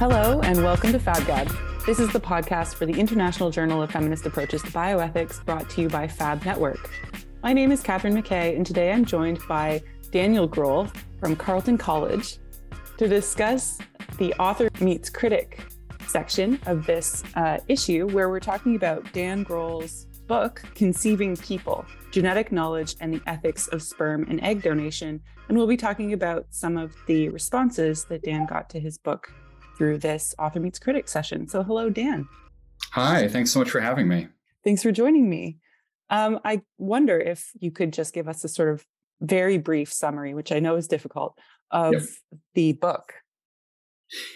Hello, and welcome to FabGab. This is the podcast for the International Journal of Feminist Approaches to Bioethics, brought to you by Fab Network. My name is Kathryn MacKay, and today I'm joined by Daniel Groll from Carleton College to discuss the author meets critic section of this uh, issue, where we're talking about Dan Groll's book, Conceiving People Genetic Knowledge and the Ethics of Sperm and Egg Donation. And we'll be talking about some of the responses that Dan got to his book through this Author Meets Critic session. So, hello, Dan. Hi, thanks so much for having me. Thanks for joining me. Um, I wonder if you could just give us a sort of very brief summary, which I know is difficult, of yep. the book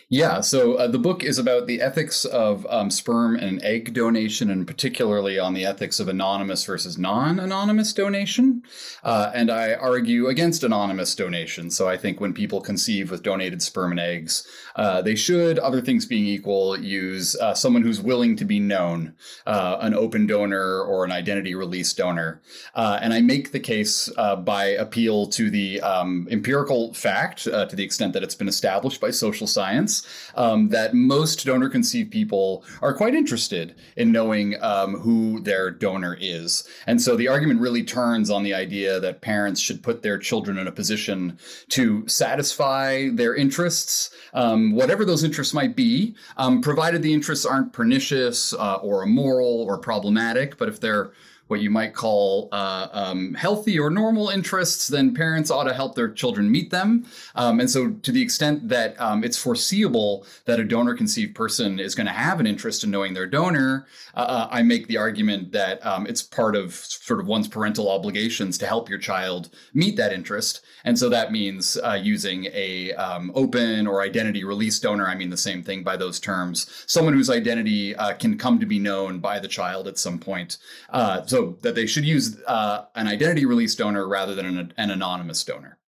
yeah, so uh, the book is about the ethics of um, sperm and egg donation, and particularly on the ethics of anonymous versus non anonymous donation. Uh, and I argue against anonymous donation. So I think when people conceive with donated sperm and eggs, uh, they should, other things being equal, use uh, someone who's willing to be known, uh, an open donor or an identity release donor. Uh, and I make the case by appeal to the um, empirical fact, to the extent that it's been established by social science science um, that most donor conceived people are quite interested in knowing um, who their donor is. And so the argument really turns on the idea that parents should put their children in a position to satisfy their interests, um, whatever those interests might be, um, provided the interests aren't pernicious uh, or immoral or problematic. But if they're what you might call uh, um, healthy or normal interests, then parents ought to help their children meet them. Um, and so, to the extent that um, it's foreseeable that a donor conceived person is going to have an interest in knowing their donor, uh, uh, I make the argument that um, it's part of sort of one's parental obligations to help your child meet that interest. And so that means uh, using a um, open or identity release donor. I mean the same thing by those terms. Someone whose identity uh, can come to be known by the child at some point. Uh, so that they should use uh, an identity release donor rather than an, an anonymous donor.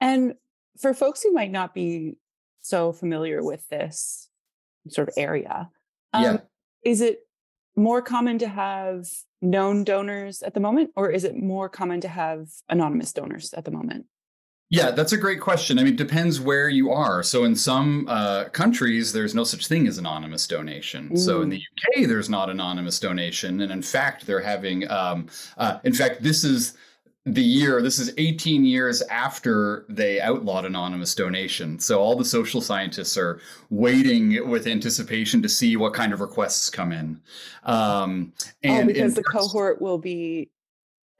And for folks who might not be so familiar with this sort of area, um, yeah. is it more common to have known donors at the moment, or is it more common to have anonymous donors at the moment? Yeah, that's a great question. I mean, it depends where you are. So, in some uh, countries, there's no such thing as anonymous donation. Mm. So, in the UK, there's not anonymous donation, and in fact, they're having. Um, uh, in fact, this is the year this is 18 years after they outlawed anonymous donation so all the social scientists are waiting with anticipation to see what kind of requests come in um, oh, and oh, because the cohort will be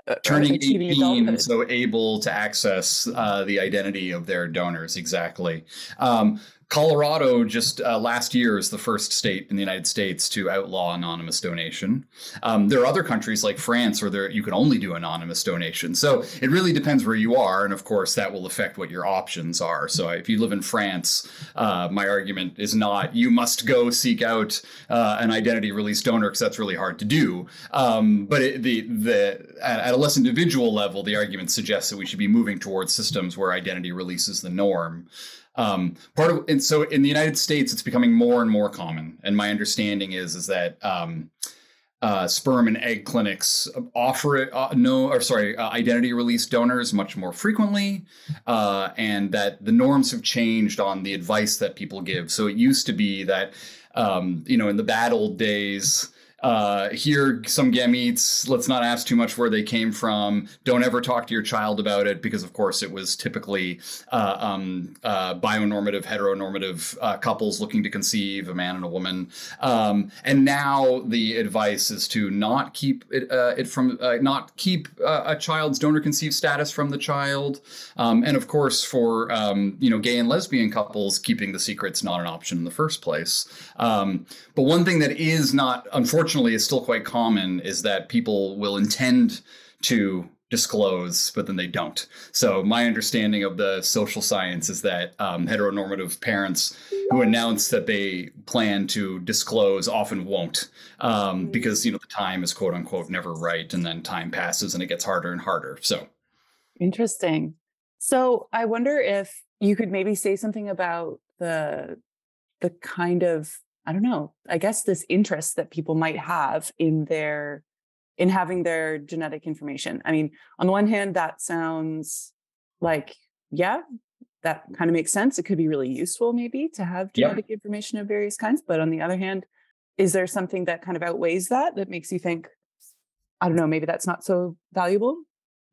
uh, turning 18 so able to access uh, the identity of their donors exactly. Um, Colorado just uh, last year is the first state in the United States to outlaw anonymous donation. Um, there are other countries like France where there, you can only do anonymous donation. So it really depends where you are, and of course that will affect what your options are. So if you live in France, uh, my argument is not you must go seek out uh, an identity release donor because that's really hard to do. Um, but it, the the at a less individual level, the argument suggests that we should be moving towards systems where identity release is the norm. Um, part of and so in the United States, it's becoming more and more common. And my understanding is is that um, uh, sperm and egg clinics offer it uh, no or sorry uh, identity release donors much more frequently, uh, and that the norms have changed on the advice that people give. So it used to be that um, you know in the bad old days uh, here some gametes let's not ask too much where they came from. Don't ever talk to your child about it because of course it was typically uh, um, uh, bionormative heteronormative uh, couples looking to conceive a man and a woman. Um, and now the advice is to not keep it, uh, it from uh, not keep a child's donor conceived status from the child. Um, and of course for um, you know gay and lesbian couples keeping the secret's not an option in the first place. Um, but one thing that is not unfortunately unfortunately is still quite common is that people will intend to disclose, but then they don't. So my understanding of the social science is that um, heteronormative parents who announce that they plan to disclose often won't, um, mm. because you know the time is quote unquote never right, and then time passes and it gets harder and harder. So interesting. So I wonder if you could maybe say something about the the kind of I don't know, I guess this interest that people might have in their in having their genetic information. I mean, on the one hand, that sounds like, yeah, that kind of makes sense. It could be really useful, maybe, to have genetic information of various kinds. But on the other hand, is there something that kind of outweighs that that makes you think, I don't know, maybe that's not so valuable?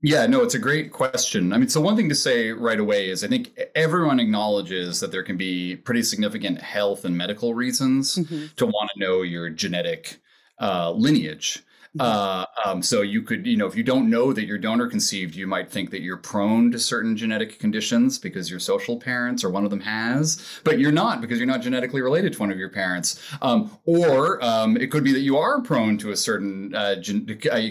Yeah, no, it's a great question. I mean, so one thing to say right away is I think everyone acknowledges that there can be pretty significant health and medical reasons mm-hmm. to want to know your genetic uh, lineage. Mm-hmm. Uh, um, so you could, you know, if you don't know that your donor conceived, you might think that you're prone to certain genetic conditions because your social parents or one of them has, but you're not because you're not genetically related to one of your parents. Um, or um, it could be that you are prone to a certain uh, gen-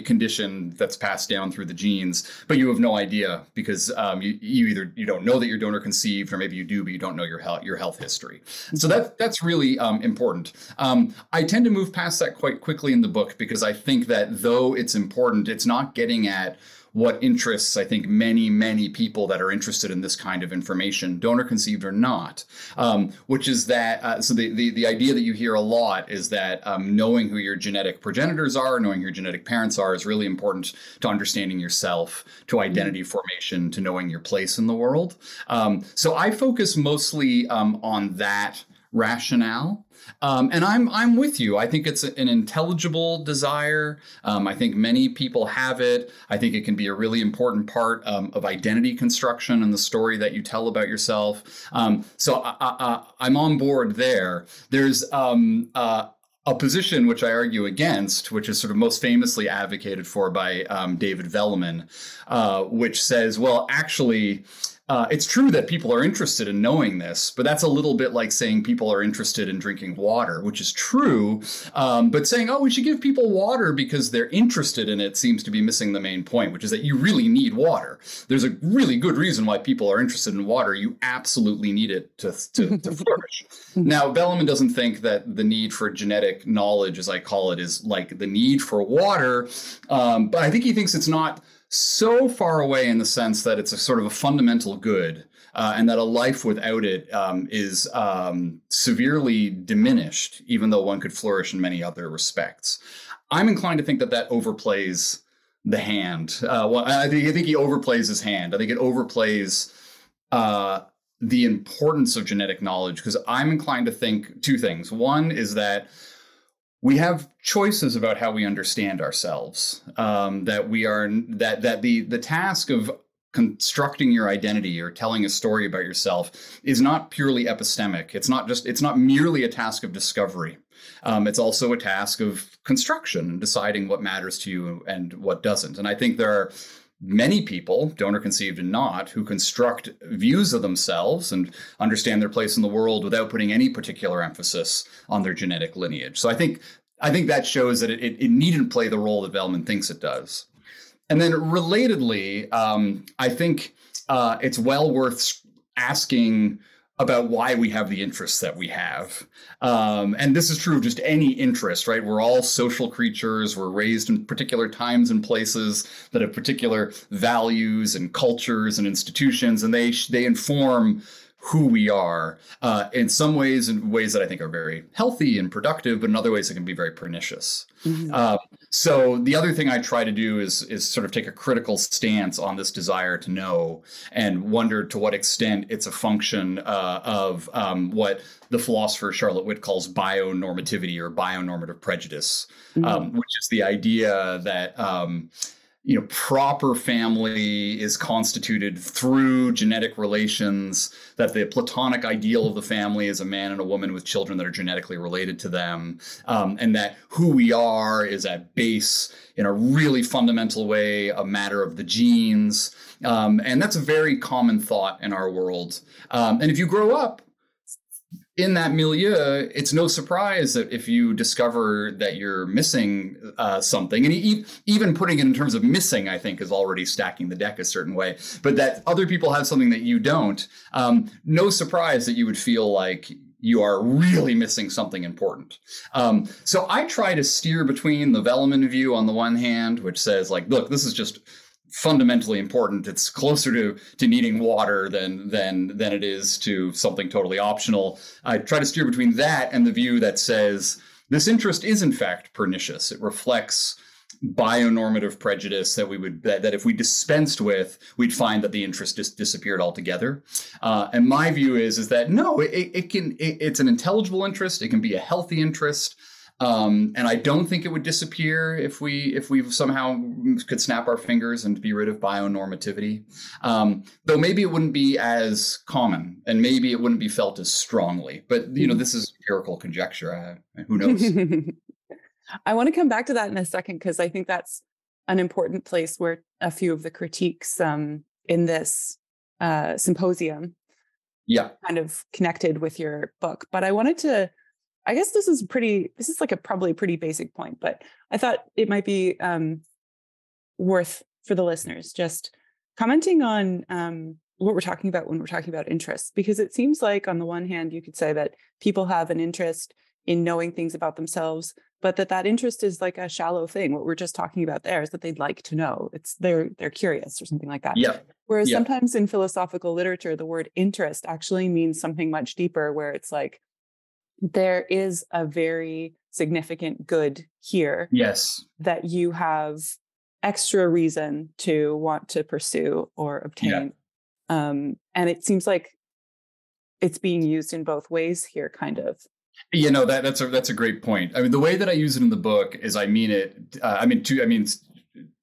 condition that's passed down through the genes, but you have no idea because um, you, you either you don't know that your donor conceived, or maybe you do, but you don't know your health your health history. So that that's really um, important. Um, I tend to move past that quite quickly in the book because I think that though it's important, it's not getting at what interests I think many many people that are interested in this kind of information, donor conceived or not, um, which is that uh, so the, the the idea that you hear a lot is that um, knowing who your genetic progenitors are, knowing who your genetic parents are, is really important to understanding yourself, to identity formation, to knowing your place in the world. Um, so I focus mostly um, on that rationale. Um, and I'm I'm with you. I think it's an intelligible desire. Um, I think many people have it. I think it can be a really important part um, of identity construction and the story that you tell about yourself. Um, so I, am on board there. There's um, uh, a position which I argue against, which is sort of most famously advocated for by um, David Velleman, uh, which says, well, actually, uh, it's true that people are interested in knowing this, but that's a little bit like saying people are interested in drinking water, which is true. Um, but saying, oh, we should give people water because they're interested in it seems to be missing the main point, which is that you really need water. There's a really good reason why people are interested in water. You absolutely need it to, to, to flourish. now, Velleman doesn't think that the need for genetic knowledge, as I call it, is like the need for water. Um, but I think he thinks it's not so far away in the sense that it's a sort of a fundamental good uh, and that a life without it um, is um, severely diminished, even though one could flourish in many other respects. I'm inclined to think that that overplays the hand. Uh, well, I think, he overplays his hand. I think it overplays uh, the importance of genetic knowledge because I'm inclined to think two things. One is that we have choices about how we understand ourselves um, that we are that that the the task of constructing your identity or telling a story about yourself is not purely epistemic. It's not just it's not merely a task of discovery. Um, it's also a task of construction deciding what matters to you and what doesn't. And i think there are many people, donor conceived and not, who construct views of themselves and understand their place in the world without putting any particular emphasis on their genetic lineage. So I think I think that shows that it, it, needn't play the role that Velleman thinks it does. And then relatedly, um, I think uh, it's well worth asking about why we have the interests that we have. Um, and this is true of just any interest, right? We're all social creatures. We're raised in particular times and places that have particular values and cultures and institutions, and they they inform who we are uh, in some ways in ways that i think are very healthy and productive but in other ways it can be very pernicious mm-hmm. uh, so the other thing i try to do is is sort of take a critical stance on this desire to know and wonder to what extent it's a function uh, of um, what the philosopher charlotte witt calls bionormativity or bionormative prejudice mm-hmm. um, which is the idea that um, you know proper family is constituted through genetic relations that the platonic ideal of the family is a man and a woman with children that are genetically related to them um, and that who we are is at base in a really fundamental way a matter of the genes um, and that's a very common thought in our world. Um, and if you grow up in that milieu, it's no surprise that if you discover that you're missing uh, something, and e- even putting it in terms of missing, I think is already stacking the deck a certain way, but that other people have something that you don't, um, no surprise that you would feel like you are really missing something important. Um, so I try to steer between the Velleman view on the one hand, which says like, look, this is just fundamentally important. It's closer to to needing water than than than it is to something totally optional. I try to steer between that and the view that says this interest is in fact pernicious. It reflects bionormative prejudice that we would that, that if we dispensed with, we'd find that the interest just disappeared altogether. Uh, and my view is is that no, it, it can it, it's an intelligible interest. It can be a healthy interest. Um, and I don't think it would disappear if we if we somehow could snap our fingers and be rid of bionormativity. Um, though maybe it wouldn't be as common, and maybe it wouldn't be felt as strongly. But you know, mm-hmm. this is empirical conjecture. Uh, who knows? I want to come back to that in a second because I think that's an important place where a few of the critiques um, in this uh, symposium, yeah, kind of connected with your book. But I wanted to I guess this is pretty, this is like a probably pretty basic point, but I thought it might be um, worth for the listeners just commenting on um, what we're talking about when we're talking about interests, because it seems like on the one hand, you could say that people have an interest in knowing things about themselves, but that that interest is like a shallow thing. What we're just talking about there is that they'd like to know. It's they're they're curious or something like that. Yeah. Whereas yeah. sometimes in philosophical literature, the word interest actually means something much deeper, where it's like there is a very significant good here. Yes. That you have extra reason to want to pursue or obtain. Yeah. Um, and it seems like it's being used in both ways here, kind of. You know that that's a that's a great point. I mean, the way that I use it in the book is I mean it. Uh, I mean, two. I mean,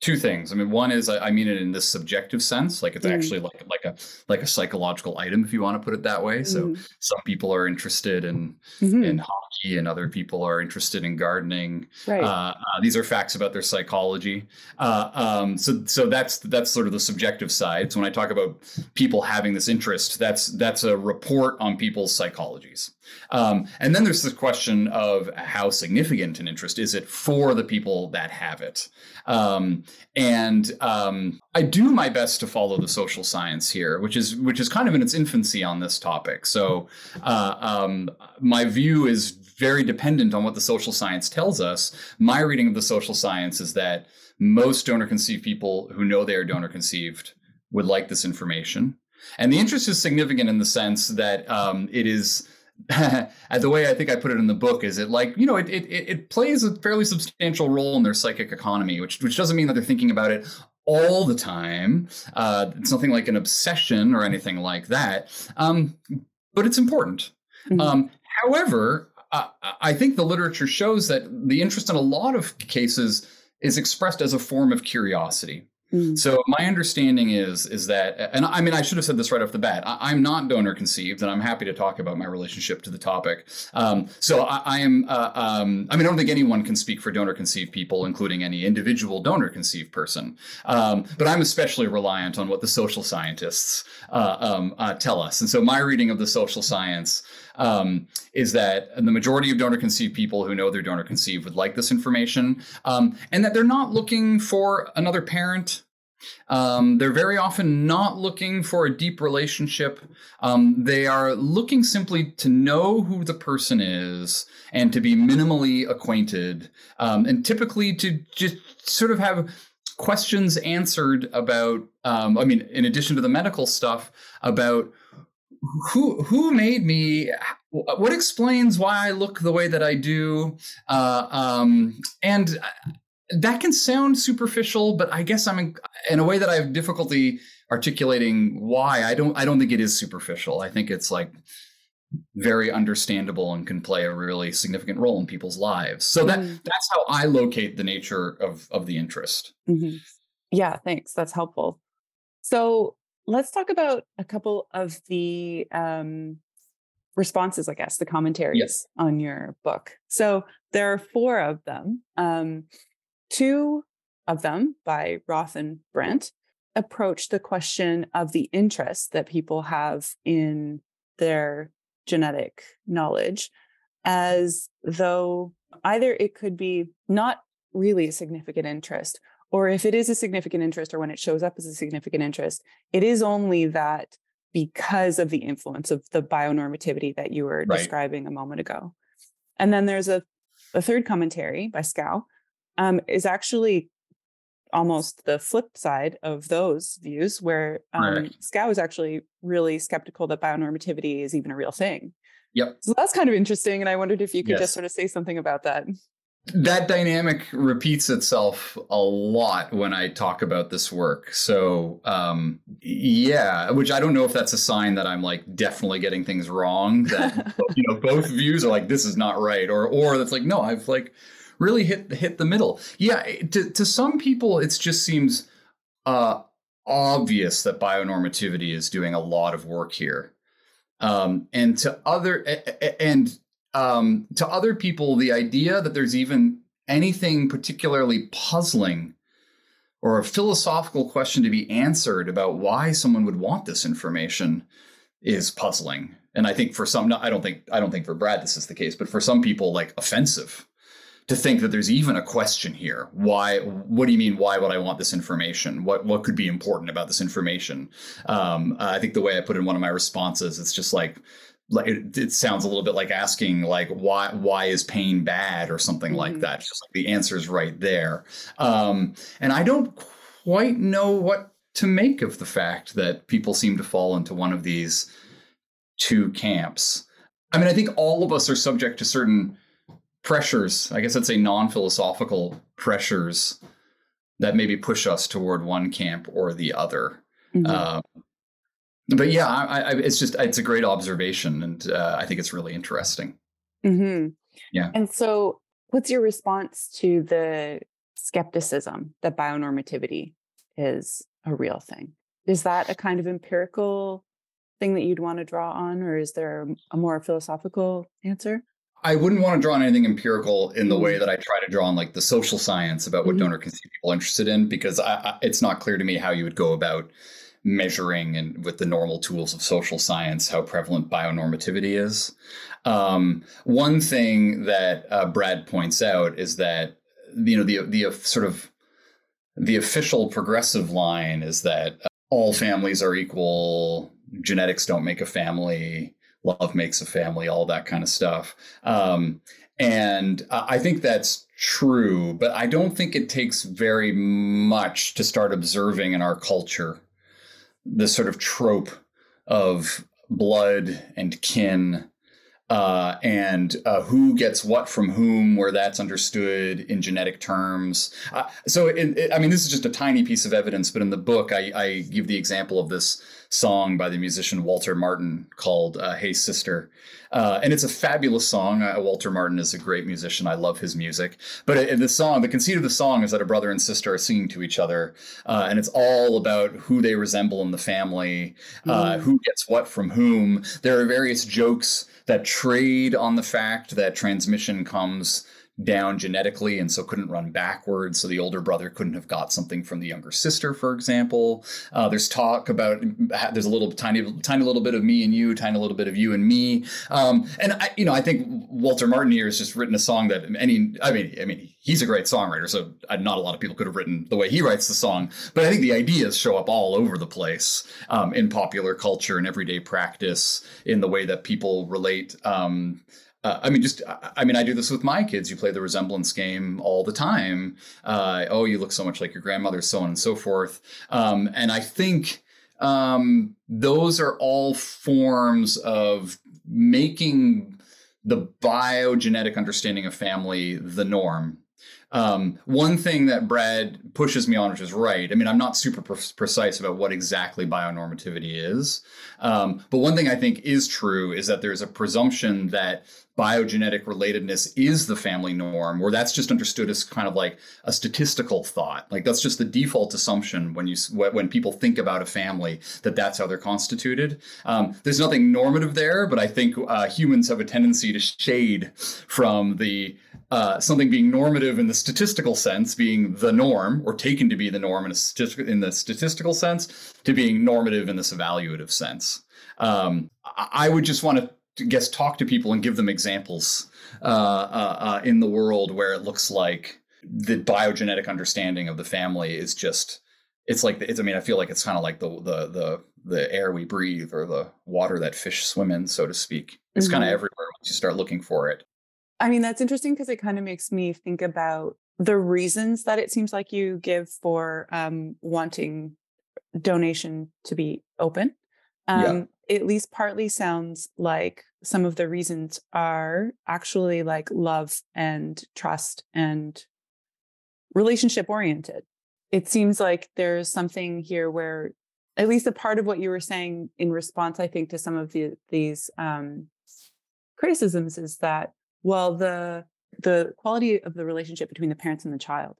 two things. I mean, one is I, mean it in this subjective sense, like it's mm. actually like like a like a psychological item, if you want to put it that way. So mm. some people are interested in mm-hmm. in hockey, and other people are interested in gardening. Right. Uh, uh, these are facts about their psychology. Uh, um, so so that's that's sort of the subjective side. So when I talk about people having this interest, that's that's a report on people's psychologies. Um, and then there's this question of how significant an interest is it for the people that have it. Um, and um, I do my best to follow the social science here, which is which is kind of in its infancy on this topic. So uh, um, my view is very dependent on what the social science tells us. My reading of the social science is that most donor conceived people who know they are donor conceived would like this information. And the interest is significant in the sense that um, it is the way I think I put it in the book is it like you know it, it it plays a fairly substantial role in their psychic economy, which which doesn't mean that they're thinking about it all the time. Uh, it's nothing like an obsession or anything like that, um, but it's important. Mm-hmm. Um, however, uh, I think the literature shows that the interest in a lot of cases is expressed as a form of curiosity. Mm. So my understanding is is that, and I mean, I should have said this right off the bat. I, am not donor conceived, and I'm happy to talk about my relationship to the topic. Um, so I, I am. Uh, um, I mean, I don't think anyone can speak for donor conceived people, including any individual donor conceived person. Um, but I'm especially reliant on what the social scientists uh, um, uh, tell us. And so my reading of the social science um, is that the majority of donor conceived people who know they're donor conceived would like this information, um, and that they're not looking for another parent um, they're very often not looking for a deep relationship. Um, they are looking simply to know who the person is and to be minimally acquainted, um, and typically to just sort of have questions answered about. Um, I mean, in addition to the medical stuff, about who who made me what explains why i look the way that i do uh, um, and that can sound superficial, but I guess I'm in, in, a way that I have difficulty articulating why. I don't I don't think it is superficial. I think it's like very understandable and can play a really significant role in people's lives. So that mm-hmm. that's how I locate the nature of of the interest. Mm-hmm. Yeah, thanks. That's helpful. So let's talk about a couple of the um, responses, I guess, the commentaries yes. on your book. So there are four of them. Um, Two of them, by Roth and Brandt, approach the question of the interest that people have in their genetic knowledge as though either it could be not really a significant interest, or if it is a significant interest, or when it shows up as a significant interest, it is only that because of the influence of the bionormativity that you were right. describing a moment ago. And then there's a, a third commentary by Skow um, is actually almost the flip side of those views, where um, right. Skow is actually really skeptical that bionormativity is even a real thing. Yep. So that's kind of interesting. And I wondered if you could yes. just sort of say something about that. That dynamic repeats itself a lot when I talk about this work. So, um, yeah, which I don't know if that's a sign that I'm like definitely getting things wrong. That you know, both views are like this is not right, or or that's like no, I've like really hit hit the middle. Yeah, to to some people, it just seems uh, obvious that bionormativity is doing a lot of work here, um, and to other and um, to other people, the idea that there's even anything particularly puzzling or a philosophical question to be answered about why someone would want this information is puzzling. And I think for some, I don't think I don't think for Brad this is the case, but for some people, like offensive to think that there's even a question here. Why? What do you mean? Why would I want this information? What what could be important about this information? Um, I think the way I put in one of my responses, it's just like like it, it, sounds a little bit like asking like why why is pain bad or something mm-hmm. like that just like the answer is right there um, and i don't quite know what to make of the fact that people seem to fall into one of these two camps i mean i think all of us are subject to certain pressures i guess i'd say non-philosophical pressures that maybe push us toward one camp or the other mm-hmm. um, but yeah, I, I, it's just it's a great observation, and uh, I think it's really interesting. Mm-hmm. Yeah. And so, what's your response to the skepticism that bionormativity is a real thing? Is that a kind of empirical thing that you'd want to draw on, or is there a more philosophical answer? I wouldn't want to draw on anything empirical in the way mm-hmm. that I try to draw on like the social science about what mm-hmm. donor conceived people interested in, because I, I, it's not clear to me how you would go about measuring and with the normal tools of social science how prevalent bionormativity is. Um, one thing that uh, Brad points out is that you know the the uh, sort of the official progressive line is that uh, all families are equal, genetics don't make a family, love makes a family, all that kind of stuff. Um, and I think that's true, but I don't think it takes very much to start observing in our culture this sort of trope of blood and kin uh, and uh, who gets what from whom, where that's understood in genetic terms. Uh, so, it, it, I mean, this is just a tiny piece of evidence, but in the book, I, I give the example of this song by the musician Walter Martin called uh, Hey Sister. Uh, and it's a fabulous song. Uh, Walter Martin is a great musician. I love his music. But the song, the conceit of the song is that a brother and sister are singing to each other. and it's all about who they resemble in the family, mm. who gets what from whom. There are various jokes that trade on the fact that transmission comes down genetically and so couldn't run backwards. So the older brother couldn't have got something from the younger sister, for example. Uh, there's talk about there's a little tiny, tiny little bit of me and you, tiny little bit of you and me. Um, and I, you know, I think Walter Martin here has just written a song that any, I mean, I mean, he's a great songwriter, so not a lot of people could have written the way he writes the song. But I think the ideas show up all over the place um, in popular culture and everyday practice, in the way that people relate. Um, uh, I mean, just I mean, I do this with my kids. You play the resemblance game all the time. Uh, oh, you look so much like your grandmother, so on and so forth. Um, and I think um, those are all forms of making the biogenetic understanding of family the norm. Um, one thing that Brad pushes me on, which is right. I mean, I'm not super pre- precise about what exactly bionormativity is, um, but one thing I think is true is that there's a presumption that biogenetic relatedness is the family norm, where that's just understood as kind of like a statistical thought. Like that's just the default assumption when you when people think about a family that that's how they're constituted. Um, there's nothing normative there, but I think uh, humans have a tendency to shade from the uh, something being normative in the statistical sense, being the norm, or taken to be the norm in, a in the statistical sense, to being normative in this evaluative sense. Um, I would just want to guess talk to people and give them examples uh, uh, uh, in the world where it looks like the biogenetic understanding of the family is just it's like it's i mean i feel like it's kind of like the the the the air we breathe or the water that fish swim in so to speak it's mm-hmm. kind of everywhere once you start looking for it i mean that's interesting because it kind of makes me think about the reasons that it seems like you give for um, wanting donation to be open um, yeah. at least partly sounds like some of the reasons are actually like love and trust and relationship oriented. It seems like there's something here where, at least a part of what you were saying in response, I think, to some of the, these um, criticisms is that, well, the the quality of the relationship between the parents and the child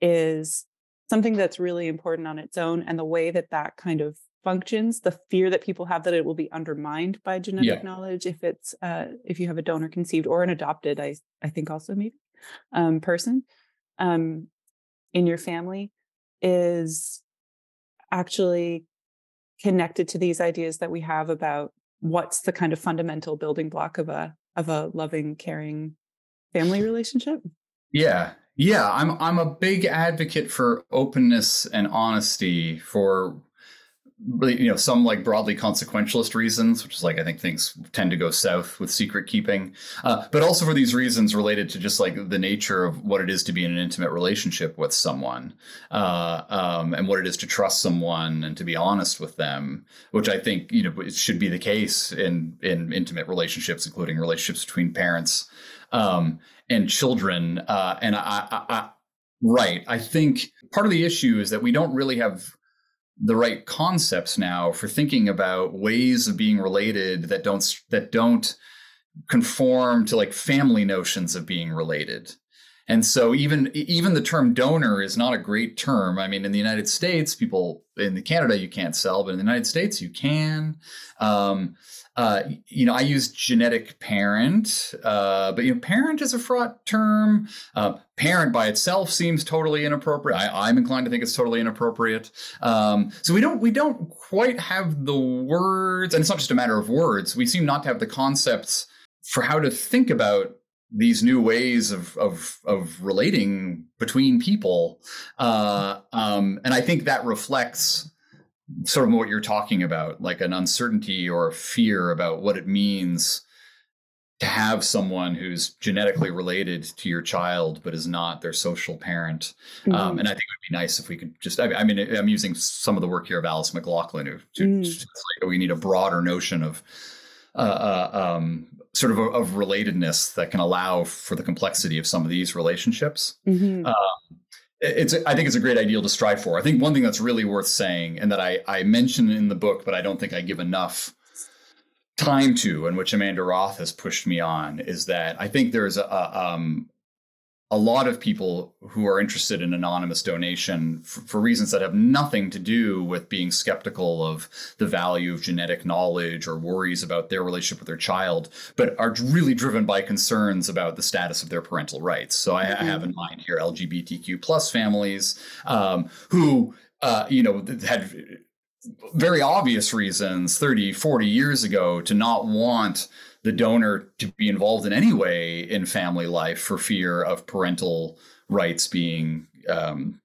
is something that's really important on its own, and the way that that kind of functions the fear that people have that it will be undermined by genetic yeah. knowledge if it's uh, if you have a donor conceived or an adopted i i think also maybe um, person um, in your family is actually connected to these ideas that we have about what's the kind of fundamental building block of a of a loving caring family relationship? Yeah. Yeah i'm i'm a big advocate for openness and honesty for you know some like broadly consequentialist reasons which is like i think things tend to go south with secret keeping. Uh, but also for these reasons related to just like the nature of what it is to be in an intimate relationship with someone uh, um, and what it is to trust someone and to be honest with them which i think you know it should be the case in in intimate relationships including relationships between parents um, and children. Uh, and I, I, I right. I think part of the issue is that we don't really have the right concepts now for thinking about ways of being related that don't that don't conform to like family notions of being related and so even even the term donor is not a great term. I mean, in the United States, people in Canada you can't sell, but in the United States you can. Um, uh, you know, I use genetic parent, uh, but you know, parent is a fraught term. Uh, parent by itself seems totally inappropriate. I, am inclined to think it's totally inappropriate. Um, so we don't we don't quite have the words, and it's not just a matter of words. We seem not to have the concepts for how to think about these new ways of of of relating between people, uh, um, and I think that reflects sort of what you're talking about, like an uncertainty or a fear about what it means to have someone who's genetically related to your child but is not their social parent. Um, mm-hmm. Um, and I think it would be nice if we could just, I, I, mean, I'm using some of the work here of Alice McLaughlin, who to, mm. like we need a broader notion of uh, uh, um, sort of a, of relatedness that can allow for the complexity of some of these relationships. Mm-hmm. Um, it's I think it's a great ideal to strive for. I think one thing that's really worth saying, and that I I mention in the book, but I don't think I give enough time to, and which Amanda Roth has pushed me on, is that I think there's a, a um, a lot of people who are interested in anonymous donation for, for, reasons that have nothing to do with being skeptical of the value of genetic knowledge or worries about their relationship with their child, but are really driven by concerns about the status of their parental rights. So I, mm-hmm. I have in mind here LGBTQ plus families um, who, uh, you know, had very obvious reasons 30, 40 years ago to not want the donor to be involved in any way in family life for fear of parental rights being um,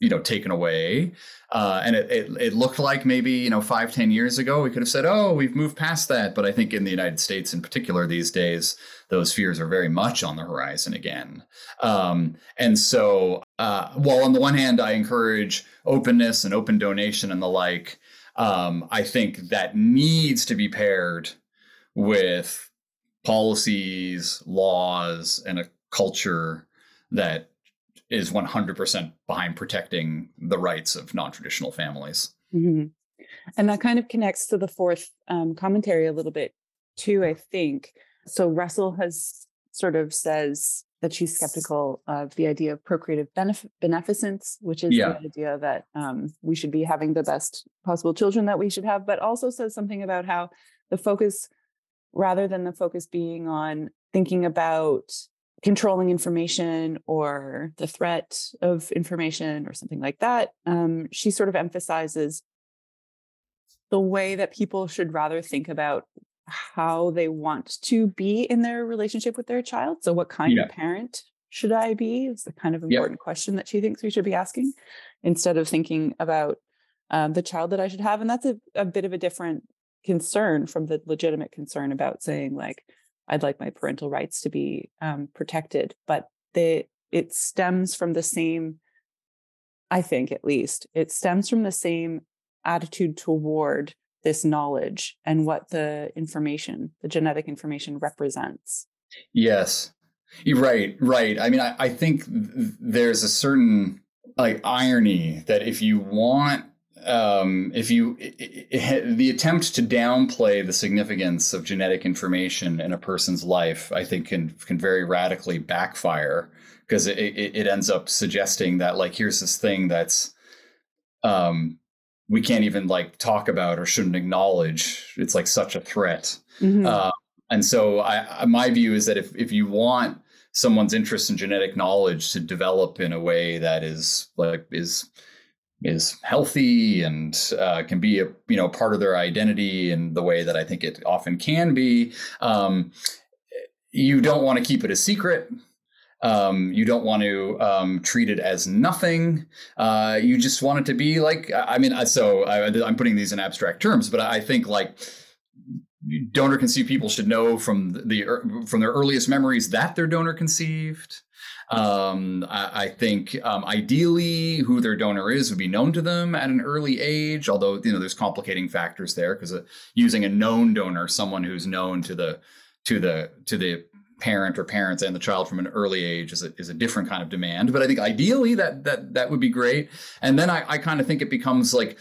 you know taken away. Uh, and it, it, it, looked like maybe you know five ten years ago we could have said oh we've moved past that. But i think in the united states in particular these days those fears are very much on the horizon again. Um, and so uh, while on the one hand i encourage openness and open donation and the like um, i think that needs to be paired with policies, laws, and a culture that is 100% behind protecting the rights of non-traditional families. Mm-hmm. And that kind of connects to the fourth um, commentary a little bit too, I think. So Russell has sort of says that she's skeptical of the idea of procreative benef- beneficence, which is yeah. the idea that um, we should be having the best possible children that we should have, but also says something about how the focus rather than the focus being on thinking about controlling information or the threat of information or something like that, um, she sort of emphasizes the way that people should rather think about how they want to be in their relationship with their child. So, what kind yeah. of parent should I be? Is the kind of important question that she thinks we should be asking instead of thinking about um, the child that I should have. And that's a, a bit of a different concern from the legitimate concern about saying like i'd like my parental rights to be um, protected but they it stems from the same i think at least it stems from the same attitude toward this knowledge and what the information, the genetic information represents. Yes. Right, right. I mean, I, I think there's a certain like irony that if you want um, if you it, it, the attempt to downplay the significance of genetic information in a person's life, I think can can very radically backfire because it, it, ends up suggesting that like here's this thing that's um, we can't even like talk about or shouldn't acknowledge. It's like such a threat. Mm-hmm. Uh, and so I, my view is that if if you want someone's interest in genetic knowledge to develop in a way that is like is is healthy and uh, can be a you know part of their identity in the way that I think it often can be. Um, you don't want to keep it a secret. Um, you don't want to um, treat it as nothing. Uh, you just want it to be like I mean, so I, I'm putting these in abstract terms, but I think like donor conceived people should know from the from their earliest memories that they're donor conceived. Um, I, I, think um, ideally who their donor is would be known to them at an early age, although you know there's complicating factors there because uh, using a known donor, someone who's known to the to the to the parent or parents and the child from an early age is a, is a different kind of demand. But I think ideally that that that would be great. And then I, I kind of think it becomes like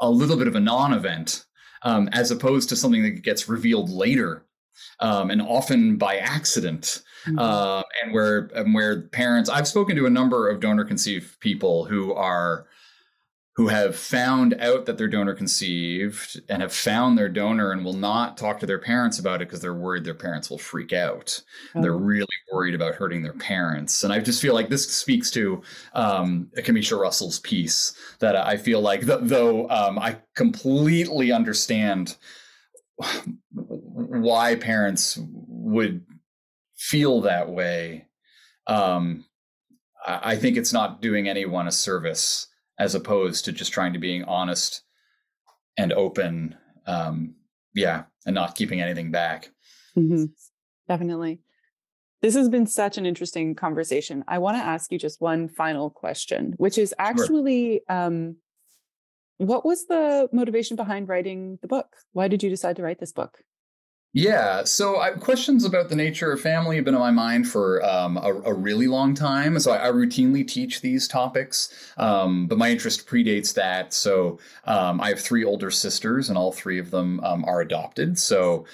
a little bit of a non-event um, as opposed to something that gets revealed later um, and often by accident. Mm-hmm. Uh, and where and where parents, I've spoken to a number of donor conceived people who are who have found out that they're donor conceived and have found their donor and will not talk to their parents about it because they're worried their parents will freak out. Oh. They're really worried about hurting their parents. And I just feel like this speaks to um, Camisha Russell's piece that I feel like, th- though um, I completely understand why parents would feel that way. Um, I think it's not doing anyone a service as opposed to just trying to being honest and open um yeah and not keeping anything back mm-hmm. definitely this has been such an interesting conversation i want to ask you just one final question which is actually sure. um what was the motivation behind writing the book why did you decide to write this book yeah, so I, questions about the nature of family have been on my mind for um, a, a, really long time. So I, I routinely teach these topics, um, but my interest predates that. So um, I have three older sisters, and all three of them um, are adopted. So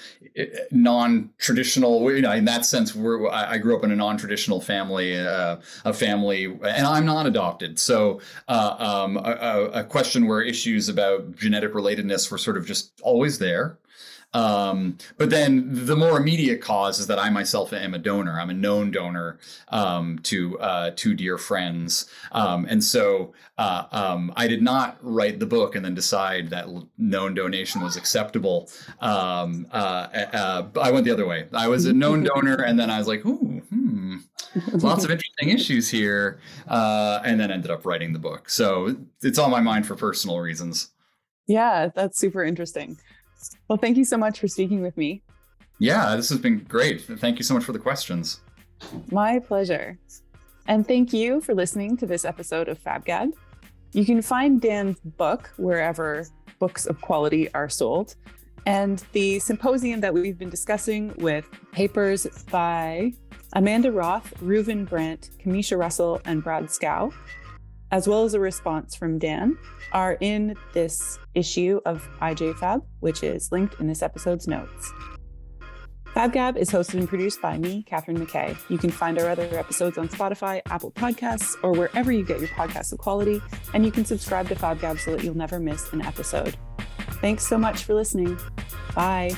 non-traditional, you know, in that sense, I, grew up in a non-traditional family, uh, a family, and I'm not adopted. So uh, um, a, a question where issues about genetic relatedness were sort of just always there. Um, but then the more immediate cause is that I myself am a donor. I'm a known donor um, to uh, two dear friends, um, and so uh, um, I did not write the book and then decide that known donation was acceptable. Um, uh, uh, I went the other way. I was a known donor, and then I was like, "Ooh, hmm, lots of interesting issues here," uh, and then ended up writing the book. So it's on my mind for personal reasons. Yeah, that's super interesting. Well, thank you so much for speaking with me. Yeah, this has been great. Thank you so much for the questions. My pleasure. And thank you for listening to this episode of FabGab. You can find Dan's book wherever books of quality are sold. And the symposium that we've been discussing with papers by Amanda Roth, Reuven Brandt, Camisha Russell, and Brad Skow as well as a response from Dan, are in this issue of IJFab, which is linked in this episode's notes. FabGab is hosted and produced by me, Kathryn MacKay. You can find our other episodes on Spotify, Apple Podcasts, or wherever you get your podcasts of quality, and you can subscribe to FabGab so that you'll never miss an episode. Thanks so much for listening. Bye.